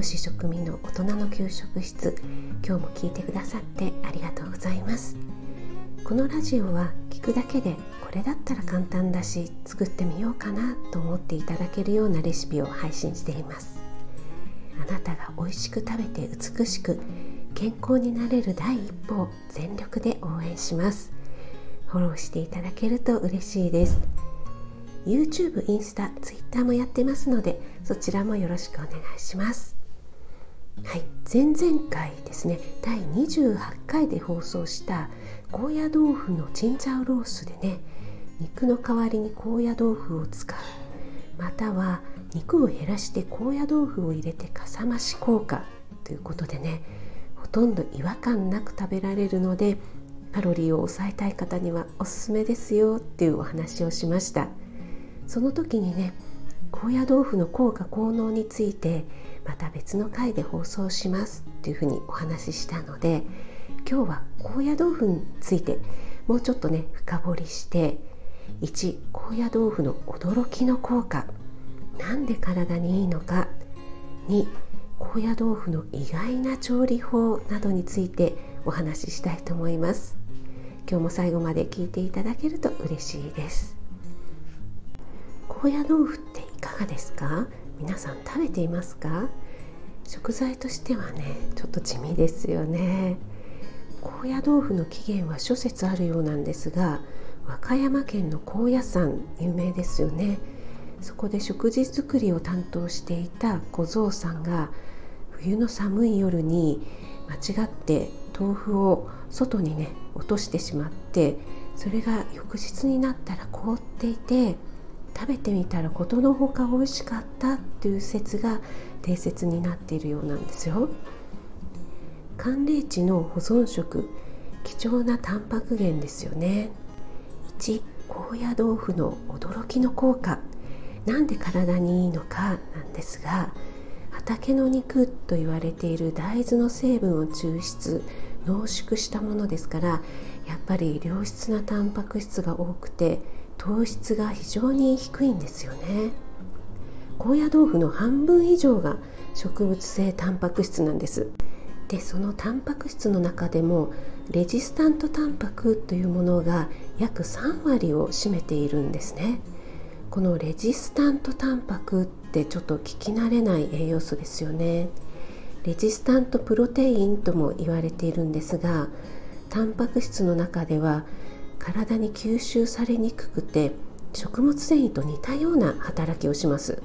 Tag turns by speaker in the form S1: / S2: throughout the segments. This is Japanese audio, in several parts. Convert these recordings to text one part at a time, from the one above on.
S1: 養士食味の大人の給食室。今日も聞いてくださってありがとうございます。このラジオは聞くだけでこれだったら簡単だし作ってみようかなと思っていただけるようなレシピを配信しています。あなたが美味しく食べて美しく健康になれる第一歩を全力で応援します。フォローしていただけると嬉しいです。YouTube、インスタ、Twitter もやってますのでそちらもよろしくお願いします。はい。前々回ですね第28回で放送した高野豆腐のチンジャオロースでね肉の代わりに高野豆腐を使う。または肉を減らして高野豆腐を入れてかさ増し効果。ということでねほとんど違和感なく食べられるのでカロリーを抑えたい方にはおすすめですよ。っていうお話をしました。その時にね高野豆腐の効果効能についてまた別の回で放送しますっていうふうにお話ししたので今日は高野豆腐についてもうちょっとね深掘りして1高野豆腐の驚きの効果なんで体にいいのか2高野豆腐の意外な調理法などについてお話ししたいと思います。今日も最後まで聞いていただけると嬉しいです。高野豆腐っていかがですか？皆さん食べていますか？食材としてはねちょっと地味ですよね。高野豆腐の起源は諸説あるようなんですが和歌山県の高野山有名ですよね。そこで食事作りを担当していた小僧さんが冬の寒い夜に間違って豆腐を外にね落としてしまってそれが翌日になったら凍っていて食べてみたらことのほか美味しかったっていう説が定説になっているようなんですよ。寒冷地の保存食貴重なタンパク源ですよね1高野豆腐の驚きの効果なんで体にいいのかなんですが畑の肉と言われている大豆の成分を抽出濃縮したものですからやっぱり良質なタンパク質が多くて糖質が非常に低いんですよね。高野豆腐の半分以上が植物性タンパク質なんです。でそのタンパク質の中でもレジスタントタンパクというものが約3割を占めているんですね。このレジスタントタンパクってちょっと聞き慣れない栄養素ですよね。レジスタントプロテインとも言われているんですがタンパク質の中では体に吸収されにくくて食物繊維と似たような働きをします。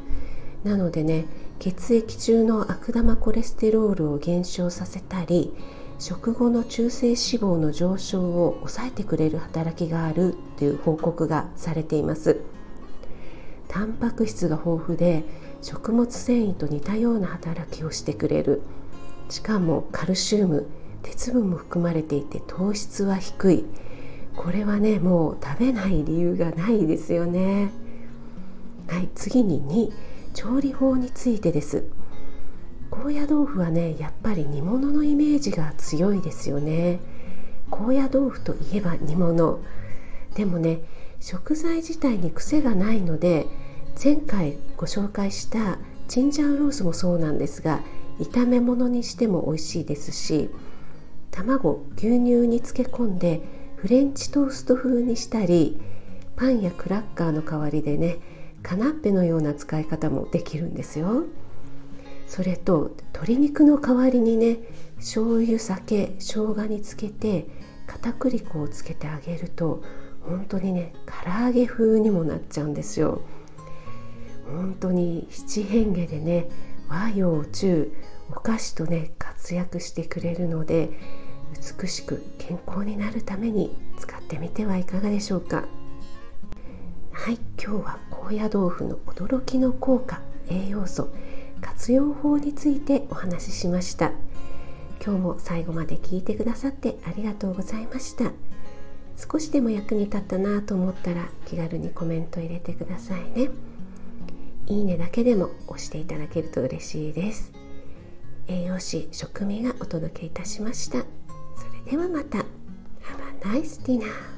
S1: なのでね血液中の悪玉コレステロールを減少させたり食後の中性脂肪の上昇を抑えてくれる働きがあるという報告がされています。タンパク質が豊富で食物繊維と似たような働きをしてくれる。しかもカルシウム鉄分も含まれていて糖質は低い。これはねもう食べない理由がないですよね。はい次に2調理法についてです。高野豆腐はねやっぱり煮物のイメージが強いですよね。高野豆腐といえば煮物。でもね食材自体に癖がないので前回ご紹介したチンジャオロースもそうなんですが炒め物にしても美味しいですし卵牛乳に漬け込んでフレンチトースト風にしたりパンやクラッカーの代わりでねカナッペのような使い方もできるんですよ。それと鶏肉の代わりにね醤油酒生姜につけて片栗粉をつけてあげると本当にね唐揚げ風にもなっちゃうんですよ。本当に七変化でね和洋中お菓子とね活躍してくれるので美しく健康になるために使ってみてはいかがでしょうか。はい今日は高野豆腐の驚きの効果栄養素活用法についてお話ししました。今日も最後まで聞いてくださってありがとうございました。少しでも役に立ったなと思ったら気軽にコメント入れてくださいね。いいねだけでも押していただけると嬉しいです。栄養士食味がお届けいたしました。ではまた Have a nice dinner